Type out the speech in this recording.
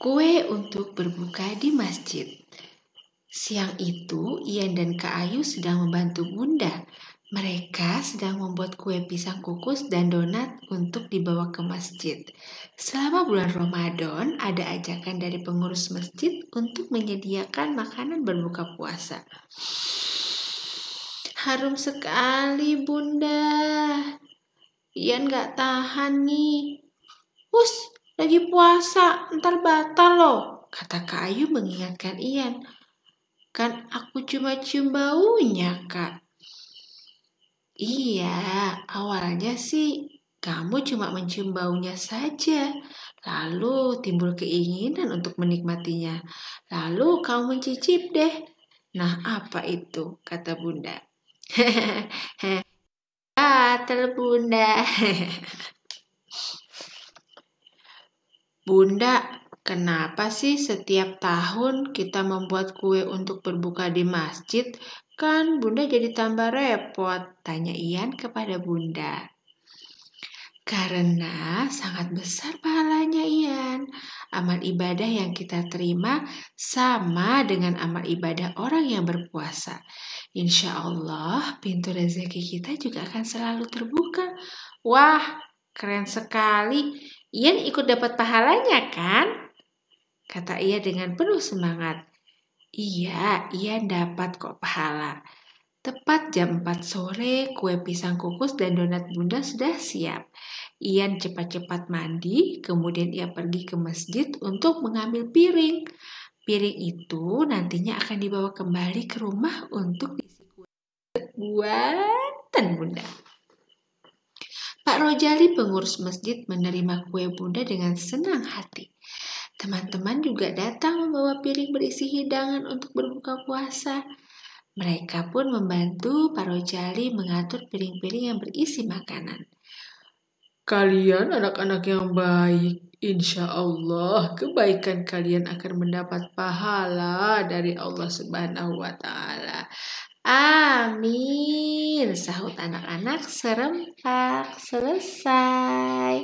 Kue untuk berbuka di masjid. Siang itu, Ian dan Kak Ayu sedang membantu Bunda. Mereka sedang membuat kue pisang kukus dan donat untuk dibawa ke masjid. Selama bulan Ramadan, ada ajakan dari pengurus masjid untuk menyediakan makanan berbuka puasa. Harum sekali, Bunda. Ian gak tahan nih. Us, lagi puasa, ntar batal loh, kata Kak Ayu mengingatkan Ian. Kan aku cuma cium baunya, Kak. Iya, awalnya sih kamu cuma mencium baunya saja. Lalu timbul keinginan untuk menikmatinya. Lalu kamu mencicip deh. Nah, apa itu? kata Bunda. Hehehe. Batal Bunda. Bunda, kenapa sih setiap tahun kita membuat kue untuk berbuka di masjid Kan bunda jadi tambah repot, tanya Ian kepada bunda. Karena sangat besar pahalanya Ian. Amal ibadah yang kita terima sama dengan amal ibadah orang yang berpuasa. Insya Allah pintu rezeki kita juga akan selalu terbuka. Wah, keren sekali. Ian ikut dapat pahalanya kan? Kata ia dengan penuh semangat. Iya, ia dapat kok pahala. Tepat jam 4 sore, kue pisang kukus dan donat bunda sudah siap. Ian cepat-cepat mandi, kemudian ia pergi ke masjid untuk mengambil piring. Piring itu nantinya akan dibawa kembali ke rumah untuk diisi kue buatan bunda. Pak Rojali pengurus masjid menerima kue bunda dengan senang hati. Teman-teman juga datang membawa piring berisi hidangan untuk berbuka puasa. Mereka pun membantu para jali mengatur piring-piring yang berisi makanan. Kalian anak-anak yang baik, insya Allah kebaikan kalian akan mendapat pahala dari Allah Subhanahu wa Ta'ala. Amin. Sahut anak-anak serempak selesai.